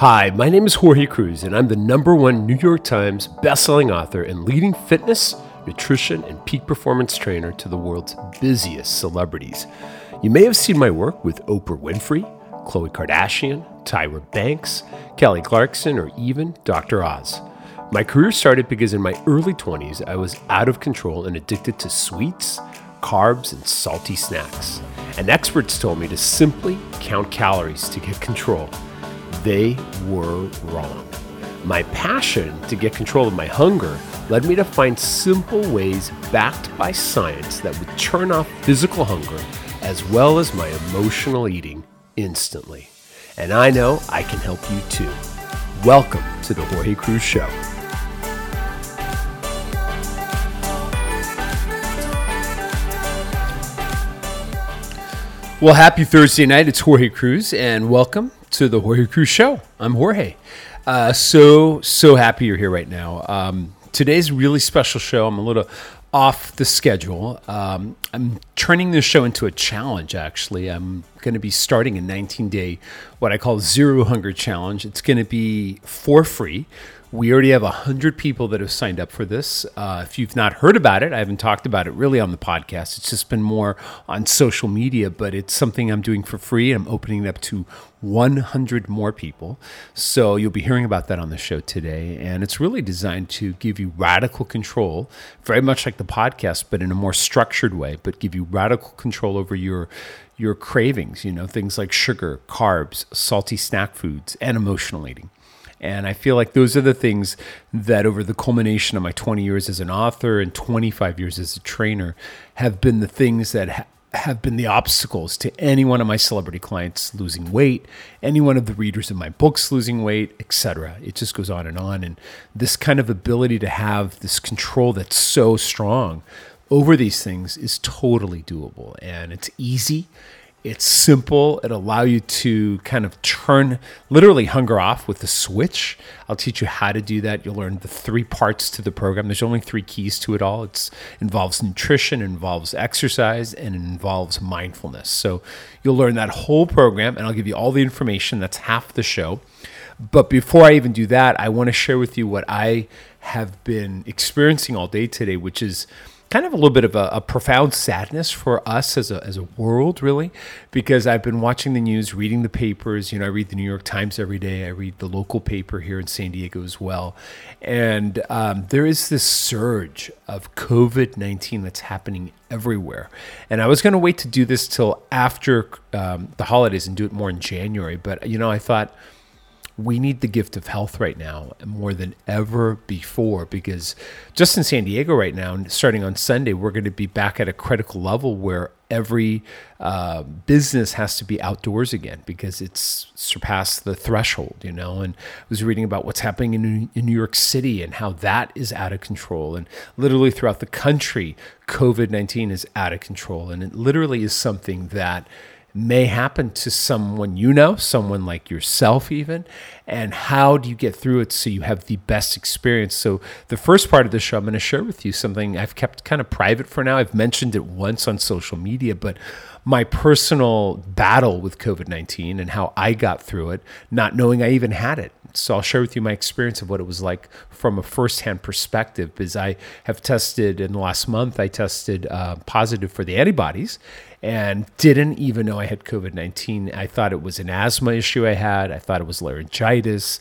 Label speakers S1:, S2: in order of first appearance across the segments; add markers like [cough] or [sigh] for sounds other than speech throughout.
S1: Hi, my name is Jorge Cruise, and I'm the number one New York Times bestselling author and leading fitness, nutrition, and peak performance trainer to the world's busiest celebrities. You may have seen my work with Oprah Winfrey, Khloe Kardashian, Tyra Banks, Kelly Clarkson, or even Dr. Oz. My career started because in my early 20s, I was out of control and addicted to sweets, carbs, and salty snacks. And experts told me to simply count calories to get control they were wrong. My passion to get control of my hunger led me to find simple ways backed by science that would turn off physical hunger as well as my emotional eating instantly. And I know I can help you too. Welcome to the Jorge Cruise Show. Well, happy Thursday night. It's Jorge Cruise, and welcome to the Jorge Cruise Show. I'm Jorge. Uh, so, so happy you're here right now. Um, today's really special show. I'm a little off the schedule. Um, I'm turning this show into a challenge, actually. I'm going to be starting a 19 day, what I call zero hunger challenge. It's going to be for free. We already have 100 people that have signed up for this. Uh, if you've not heard about it, I haven't talked about it really on the podcast. It's just been more on social media, but it's something I'm doing for free. I'm opening it up to 100 more people. So you'll be hearing about that on the show today. And it's really designed to give you radical control, very much like the podcast, but in a more structured way, but give you radical control over your your cravings, you know, things like sugar, carbs, salty snack foods, and emotional eating. And I feel like those are the things that, over the culmination of my 20 years as an author and 25 years as a trainer, have been the things that ha- have been the obstacles to any one of my celebrity clients losing weight, any one of the readers of my books losing weight, etc. It just goes on and on. And this kind of ability to have this control that's so strong over these things is totally doable and it's easy it's simple. It allow you to kind of turn literally hunger off with a switch. I'll teach you how to do that. You'll learn the three parts to the program. There's only three keys to it all. It involves nutrition, involves exercise, and involves mindfulness. So you'll learn that whole program, and I'll give you all the information. That's half the show. But before I even do that, I want to share with you what I have been experiencing all day today, which is kind of a little bit of a, a, profound sadness for us as a, as a world, really, because I've been watching the news, reading the papers. You know, I read the New York Times every day. I read the local paper here in San Diego as well. And um, there is this surge of COVID 19 that's happening everywhere. And I was going to wait to do this till after um, the holidays and do it more in January. But, you know, I thought, we need the gift of health right now more than ever before because just in San Diego right now, starting on Sunday, we're going to be back at a critical level where every uh, business has to be outdoors again because it's surpassed the threshold, you know. And I was reading about what's happening in in New York City and how that is out of control. And literally throughout the country, COVID 19 is out of control. And it literally is something that may happen to someone you know, someone like yourself, even. And how do you get through it so you have the best experience? So, the first part of the show, I'm going to share with you something I've kept kind of private for now. I've mentioned it once on social media, but my personal battle with COVID 19 and how I got through it, not knowing I even had it. So I'll share with you my experience of what it was like from a firsthand perspective. Because I have tested in the last month, I tested uh, positive for the antibodies, and didn't even know I had COVID 19. I thought it was an asthma issue I had, I thought it was laryngitis.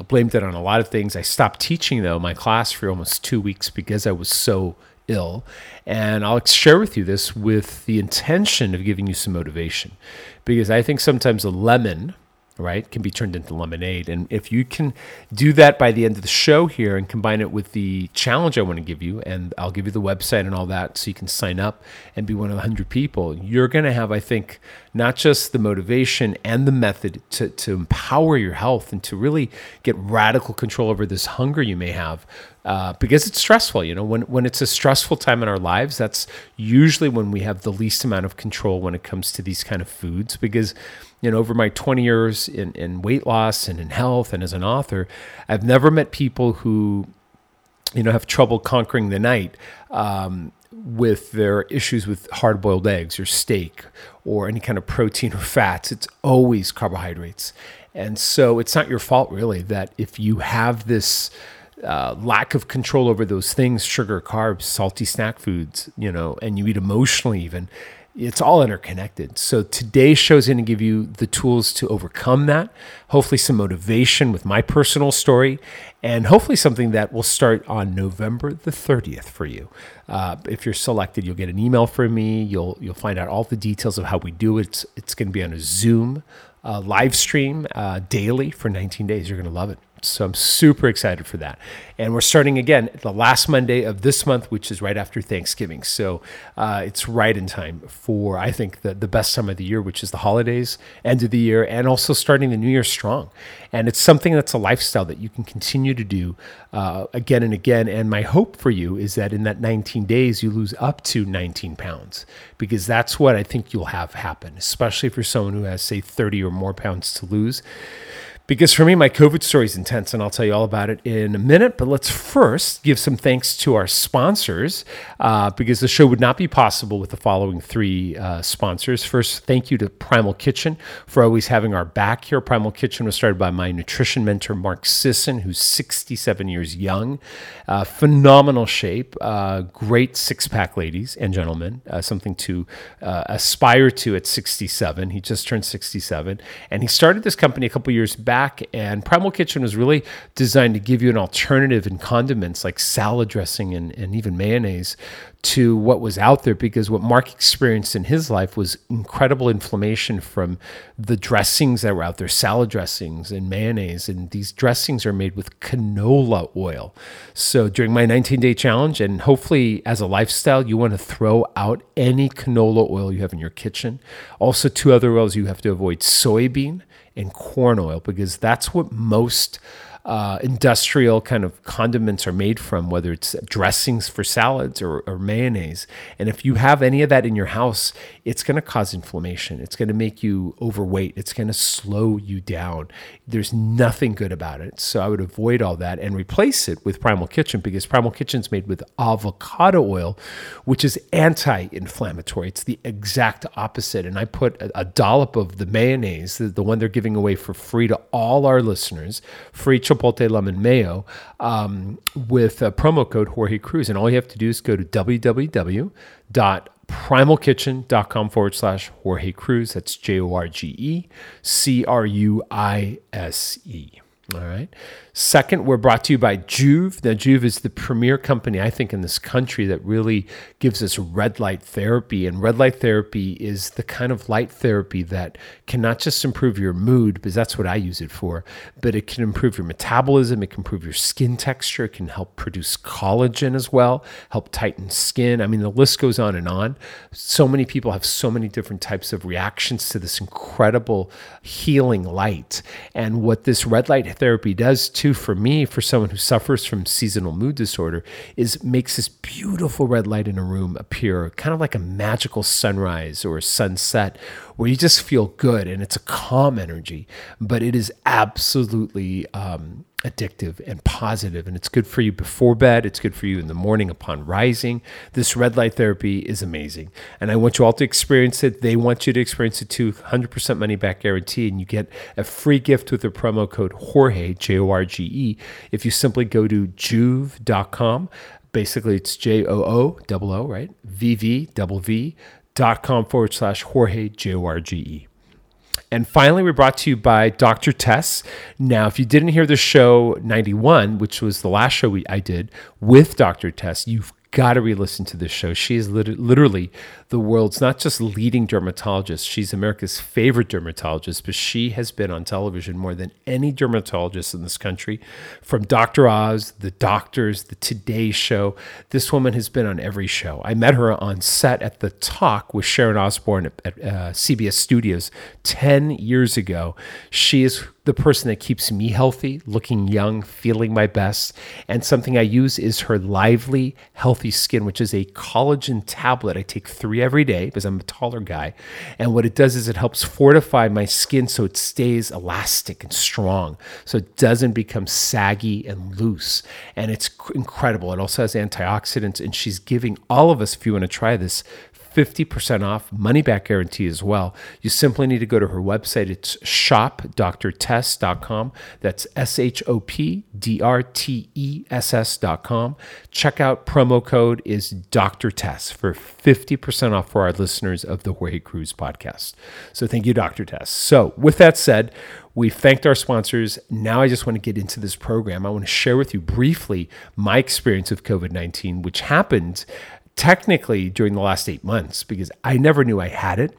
S1: I blamed it on a lot of things. I stopped teaching, though, my class for almost two weeks because I was so ill. And I'll share with you this with the intention of giving you some motivation because I think sometimes a lemon right, can be turned into lemonade. And if you can do that by the end of the show here and combine it with the challenge I want to give you, and I'll give you the website and all that so you can sign up and be one of the 100 people, you're going to have, I think, not just the motivation and the method to, to empower your health and to really get radical control over this hunger you may have. Uh, because it's stressful, you know, when, when it's a stressful time in our lives, that's usually when we have the least amount of control when it comes to these kind of foods. Because you know, over my 20 years in, in weight loss and in health and as an author, I've never met people who, you know, have trouble conquering the night um, with their issues with hard boiled eggs or steak or any kind of protein or fats, it's always carbohydrates. And so it's not your fault, really, that if you have this uh, lack of control over those things sugar, carbs, salty snack foods, you know, and you eat emotionally even it's all interconnected. So today's show is going to give you the tools to overcome that. Hopefully, some motivation with my personal story, and hopefully something that will start on November the 30th for you. Uh, if you're selected, you'll get an email from me. You'll you'll find out all the details of how we do it. It's, it's going to be on a Zoom uh, live stream uh, daily for 19 days. You're going to love it. So I'm super excited for that. And we're starting again the last Monday of this month, which is right after Thanksgiving. So uh, it's right in time for, I think, the, the best time of the year, which is the holidays, end of the year, and also starting the new year strong. And it's something that's a lifestyle that you can continue to do uh, again and again. And my hope for you is that in that 19 days, you lose up to 19 pounds, because that's what I think you'll have happen, especially for someone who has, say, 30 or more pounds to lose because for me, my COVID story is intense, and I'll tell you all about it in a minute. But let's first give some thanks to our sponsors, uh, because the show would not be possible with the following three uh, sponsors. First, thank you to Primal Kitchen for always having our back here. Primal Kitchen was started by my nutrition mentor, Mark Sisson, who's 67 years young, uh, phenomenal shape, uh, great six pack ladies and gentlemen, uh, something to uh, aspire to at 67. He just turned 67, and he started this company a couple years back back. And Primal Kitchen was really designed to give you an alternative in condiments like salad dressing and, and even mayonnaise to what was out there because what Mark experienced in his life was incredible inflammation from the dressings that were out there, salad dressings and mayonnaise. And these dressings are made with canola oil. So during my 19 day challenge, and hopefully as a lifestyle, you want to throw out any canola oil you have in your kitchen. Also, two other oils you have to avoid soybean and corn oil because that's what most uh, industrial kind of condiments are made from, whether it's dressings for salads or, or mayonnaise. And if you have any of that in your house, it's going to cause inflammation. It's going to make you overweight. It's going to slow you down. There's nothing good about it. So I would avoid all that and replace it with Primal Kitchen because Primal Kitchen's made with avocado oil, which is anti inflammatory. It's the exact opposite. And I put a, a dollop of the mayonnaise, the, the one they're giving away for free to all our listeners, free chipotle lemon mayo um, with a promo code Jorge Cruise. And all you have to do is go to www.primalkitchen.com forward slash Jorge Cruise. That's J O R G E C R U I S E. All right. Second, we're brought to you by Joovv. Now, Joovv is the premier company, I think, in this country that really gives us red light therapy. And red light therapy is the kind of light therapy that can not just improve your mood, because that's what I use it for, but it can improve your metabolism, it can improve your skin texture, it can help produce collagen as well, help tighten skin. I mean, the list goes on and on. So many people have so many different types of reactions to this incredible healing light. And what this red light therapy does, too, for me, for someone who suffers from seasonal mood disorder, is makes this beautiful red light in a room appear kind of like a magical sunrise or sunset where you just feel good and it's a calm energy, but it is absolutely um, addictive and positive, and it's good for you before bed. It's good for you in the morning upon rising. This red light therapy is amazing, and I want you all to experience it. They want you to experience it too. 100% money back guarantee, and you get a free gift with the promo code Jorge J O R G E if you simply go to joovv.com. Basically, it's J O O double O, right? V V double V dot com forward slash Jorge, J O R G E. And finally, we're brought to you by Dr. Tess. Now, if you didn't hear the show 91, which was the last show we, I did with Dr. Tess, you've got to re listen to this show. She is lit- literally the world's not just leading dermatologist, she's America's favorite dermatologist, but she has been on television more than any dermatologist in this country. From Dr. Oz, The Doctors, The Today Show. This woman has been on every show. I met her on set at The Talk with Sharon Osbourne at, at uh, CBS Studios 10 years ago. She is the person that keeps me healthy, looking young, feeling my best. And something I use is her Lively Healthy Skin, which is a collagen tablet. I take three every day because I'm a taller guy. And what it does is it helps fortify my skin so it stays elastic and strong, so it doesn't become saggy and loose. And it's incredible. It also has antioxidants, and she's giving all of us, if you want to try this, 50% off, money back guarantee as well. You simply need to go to her website. It's shopdrtess.com. That's S H O P D R T E S S.com. Checkout promo code is Dr. For 50% off for our listeners of the Jorge Cruise podcast. So thank you, Dr. Tess. So, with that said, We've thanked our sponsors. Now I just want to get into this program. I want to share with you briefly my experience of COVID 19, which happened technically during the last eight months because I never knew I had it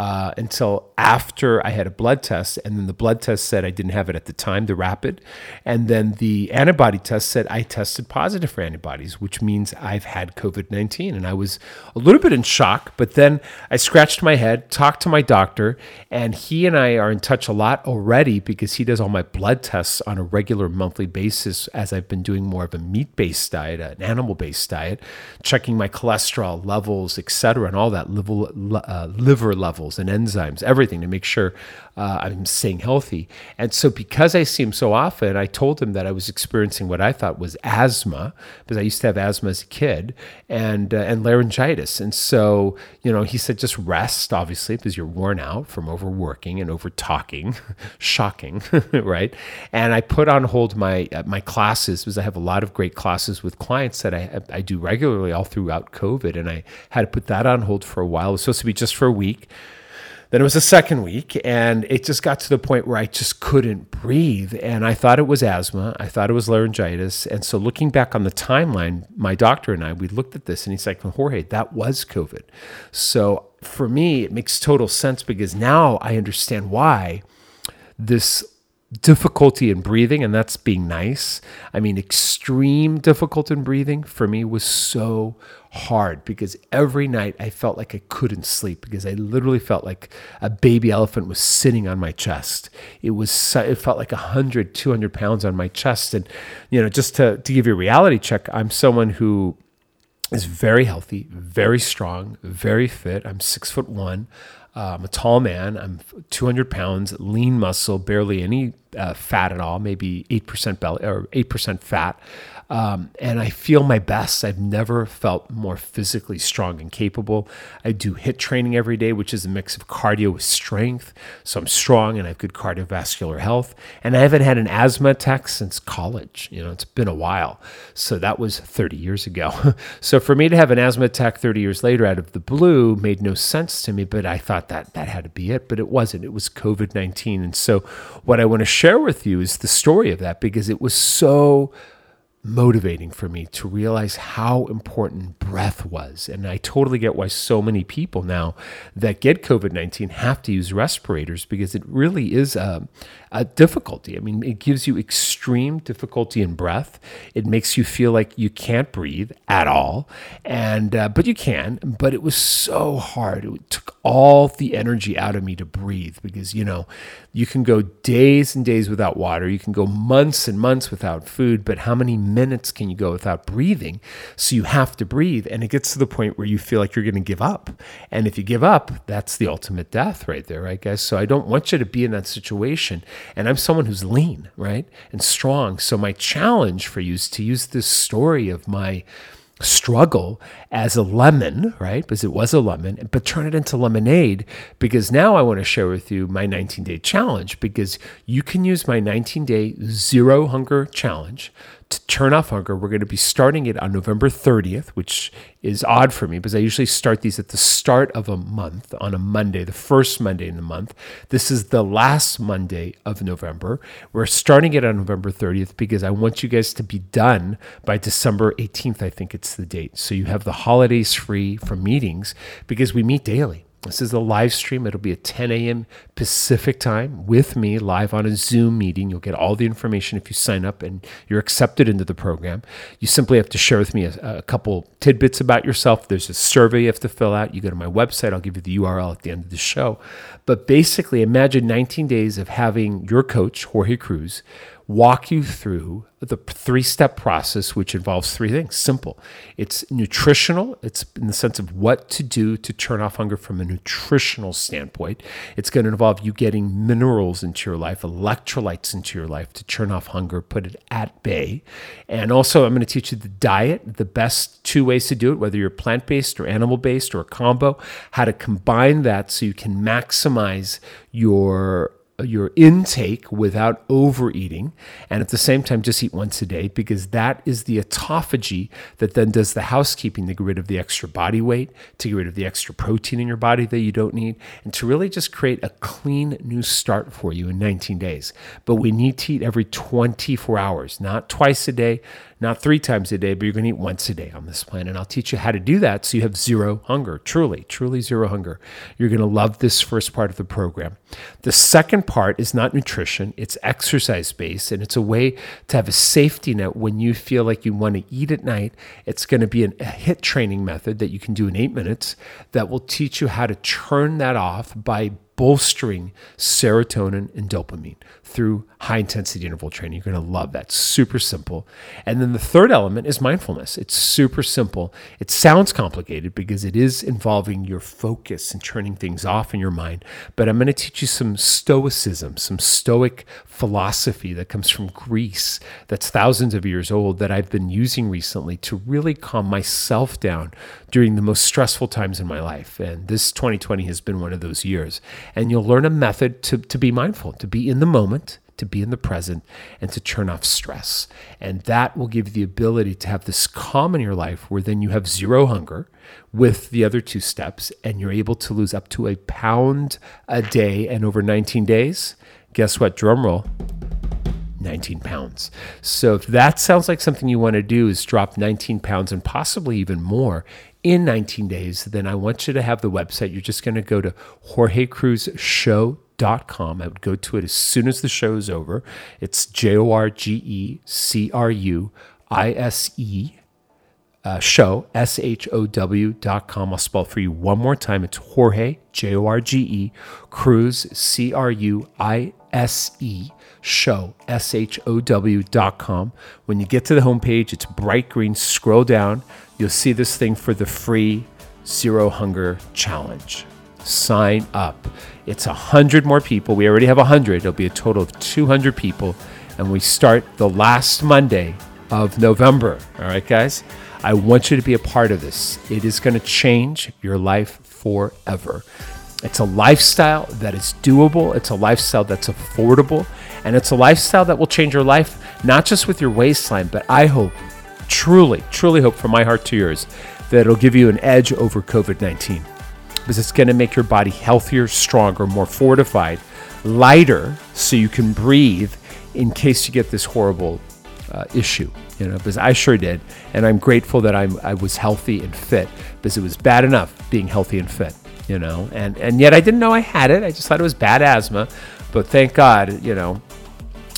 S1: uh, until after I had a blood test. And then the blood test said I didn't have it at the time, the rapid. And then the antibody test said I tested positive for antibodies, which means I've had COVID 19. And I was a little bit in shock, but then I scratched my head, talked to my doctor, and he and I are in touch a lot already because he does all my blood tests on a regular monthly basis as I've been doing more of a meat based diet, an animal based diet, checking my cholesterol levels, et cetera, and all that liver, uh, liver levels and enzymes, everything to make sure uh, I'm staying healthy. And so, because I see him so often, I told him that I was experiencing what I thought was asthma, because I used to have asthma as a kid, and uh, and laryngitis. And so, you know, he said just rest, obviously, because you're worn out from overworking and over talking. [laughs] Shocking, [laughs] right? And I put on hold my uh, my classes because I have a lot of great classes with clients that I I do regularly all throughout COVID, and I had to put that on hold for a while. It was supposed to be just for a week. Then it was the second week, and it just got to the point where I just couldn't breathe. And I thought it was asthma. I thought it was laryngitis. And so, looking back on the timeline, my doctor and I, we looked at this and he's like, Jorge, that was COVID. So, for me, it makes total sense because now I understand why this difficulty in breathing, and that's being nice. I mean, extreme difficulty in breathing for me was so hard because every night I felt like I couldn't sleep because I literally felt like a baby elephant was sitting on my chest. It was it felt like 100, 200 pounds on my chest. And, you know, just to, to give you a reality check, I'm someone who is very healthy, very strong, very fit. I'm six foot one. I'm a tall man. I'm 200 pounds, lean muscle, barely any uh, fat at all, maybe 8% belly or 8% fat. Um, and I feel my best. I've never felt more physically strong and capable. I do HIIT training every day, which is a mix of cardio with strength. So I'm strong and I have good cardiovascular health. And I haven't had an asthma attack since college. You know, it's been a while. So that was 30 years ago. [laughs] so for me to have an asthma attack 30 years later out of the blue made no sense to me, but I thought that that had to be it. But it wasn't. It was COVID 19. And so what I want to share with you is the story of that because it was so motivating for me to realize how important breath was. And I totally get why so many people now that get COVID 19 have to use respirators because it really is a, a, difficulty. I mean, it gives you extreme difficulty in breath. It makes you feel like you can't breathe at all. And, uh, but you can. But it was so hard. It took all the energy out of me to breathe because, you know, you can go days and days without water. You can go months and months without food. But how many minutes can you go without breathing? So you have to breathe. And it gets to the point where you feel like you're going to give up. And if you give up, that's the ultimate death right there, right, guys? So I don't want you to be in that situation. And I'm someone who's lean, right? And strong. So my challenge for you is to use this story of my struggle as a lemon, right? Because it was a lemon, but turn it into lemonade because now I want to share with you my 19 day challenge because you can use my 19 day zero hunger challenge to turn off hunger. We're going to be starting it on November 30th, which is odd for me because I usually start these at the start of a month on a Monday, the first Monday in the month. This is the last Monday of November. We're starting it on November 30th because I want you guys to be done by December 18th, I think it's the date. So you have the holidays free from meetings because we meet daily This is a live stream. It'll be at 10 a.m. Pacific time with me live on a Zoom meeting. You'll get all the information if you sign up and you're accepted into the program. You simply have to share with me a, a couple tidbits about yourself. There's a survey you have to fill out. You go to my website, I'll give you the URL at the end of the show. But basically, imagine 19 days of having your coach, Jorge Cruise, walk you through the three step process, which involves three things. Simple. It's nutritional, it's in the sense of what to do to turn off hunger from a nutritional standpoint. It's going to involve you getting minerals into your life, electrolytes into your life to turn off hunger, put it at bay. And also, I'm going to teach you the diet, the best two ways to do it, whether you're plant based or animal based or a combo, how to combine that so you can maximize your your intake without overeating and at the same time just eat once a day because that is the autophagy that then does the housekeeping to get rid of the extra body weight to get rid of the extra protein in your body that you don't need and to really just create a clean new start for you in 19 days. But we need to eat every 24 hours not twice a day not three times a day, but you're going to eat once a day on this plan. And I'll teach you how to do that so you have zero hunger, truly, truly zero hunger. You're going to love this first part of the program. The second part is not nutrition, it's exercise based, and it's a way to have a safety net when you feel like you want to eat at night. It's going to be a HIIT training method that you can do in eight minutes that will teach you how to turn that off by bolstering serotonin and dopamine through high intensity interval training. You're going to love that. Super simple. And then the third element is mindfulness. It's super simple. It sounds complicated because it is involving your focus and turning things off in your mind. But I'm going to teach you some stoicism, some stoic philosophy that comes from Greece that's thousands of years old that I've been using recently to really calm myself down during the most stressful times in my life. And this 2020 has been one of those years. And you'll learn a method to, to be mindful, to be in the moment, to be in the present, and to turn off stress. And that will give you the ability to have this calm in your life where then you have zero hunger with the other two steps, and you're able to lose up to a pound a day and over 19 days. Guess what? Drum roll. 19 pounds. So if that sounds like something you want to do is drop 19 pounds and possibly even more in 19 days, then I want you to have the website. You're just going to go to jorgecruiseshow.com. I would go to it as soon as the show is over. It's J O R G E C R U I S E uh, show, S H O W dot com. I'll spell for you one more time. It's Jorge, J O R G E, Cruise, C R U I S E, show, S H O W dot com. When you get to the homepage, it's bright green. Scroll down, you'll see this thing for the free Zero Hunger Challenge. Sign up. It's a hundred more people. We already have a hundred. It'll be a total of 200 people, and we start the last Monday of November. All right, guys? I want you to be a part of this. It is going to change your life forever. It's a lifestyle that is doable, it's a lifestyle that's affordable, and it's a lifestyle that will change your life, not just with your waistline, but I hope, truly, truly hope from my heart to yours, that it'll give you an edge over COVID 19 because it's going to make your body healthier, stronger, more fortified, lighter, so you can breathe in case you get this horrible uh, issue you know, because I sure did. And I'm grateful that I'm, I was healthy and fit because it was bad enough being healthy and fit, you know, and, and yet I didn't know I had it. I just thought it was bad asthma. But thank God, you know,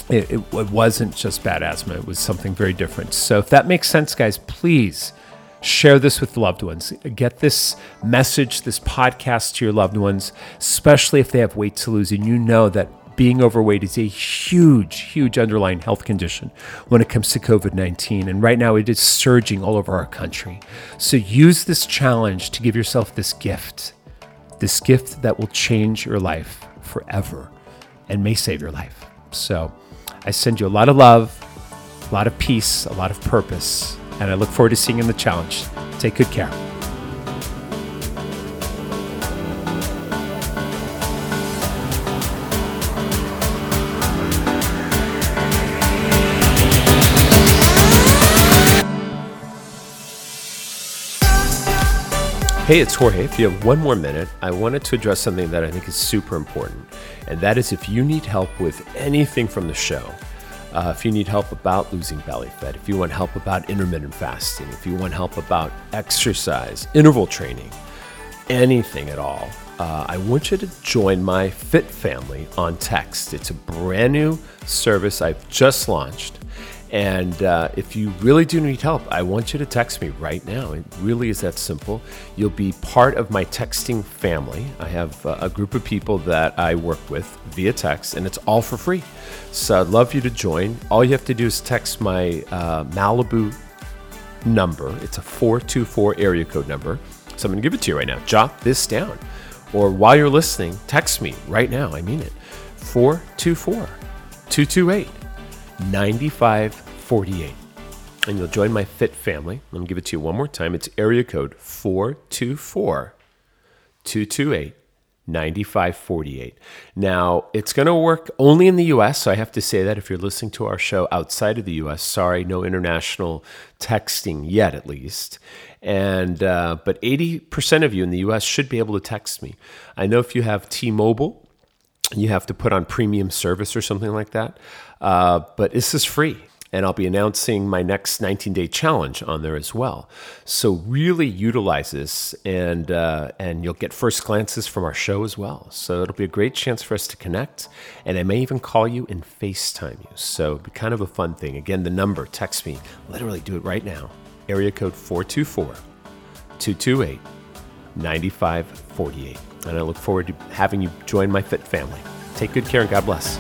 S1: it, it, it wasn't just bad asthma, it was something very different. So if that makes sense, guys, please share this with loved ones. Get this message, this podcast to your loved ones, especially if they have weight to lose and you know that being overweight is a huge, huge underlying health condition when it comes to COVID 19. And right now it is surging all over our country. So use this challenge to give yourself this gift, this gift that will change your life forever and may save your life. So I send you a lot of love, a lot of peace, a lot of purpose, and I look forward to seeing you in the challenge. Take good care. Hey, it's Jorge. If you have one more minute, I wanted to address something that I think is super important. And that is if you need help with anything from the show, uh, if you need help about losing belly fat, if you want help about intermittent fasting, if you want help about exercise, interval training, anything at all,
S2: uh, I want you to join my Fit family on text. It's a brand new service I've just launched. And uh, if you really do need help, I want you to text me right now. It really is that simple. You'll be part of my texting family. I have uh, a group of people that I work with via text, and it's all for free. So I'd love you to join. All you have to do is text my uh, Malibu number. It's a 424 area code number. So I'm going to give it to you right now. Jot this down. Or while you're listening, text me right now. I mean it. 424 228 9548. And you'll join my fit family. Let me give it to you one more time. It's area code 424 228 9548. Now, it's going to work only in the US, so I have to say that if you're listening to our show outside of the US, sorry, no international texting yet at least. And uh, but 80% of you in the US should be able to text me. I know if you have T-Mobile, you have to put on premium service or something like that. Uh, but this is free and I'll be announcing my next 19 day challenge on there as well. So really utilize this, and uh, and you'll get first glances from our show as well. So it'll be a great chance for us to connect, and I may even call you and FaceTime you. So it'll be kind of a fun thing. Again, the number, text me, literally do it right now. Area code 424 228 9548. And I look forward to having you join my fit family. Take good care and God bless.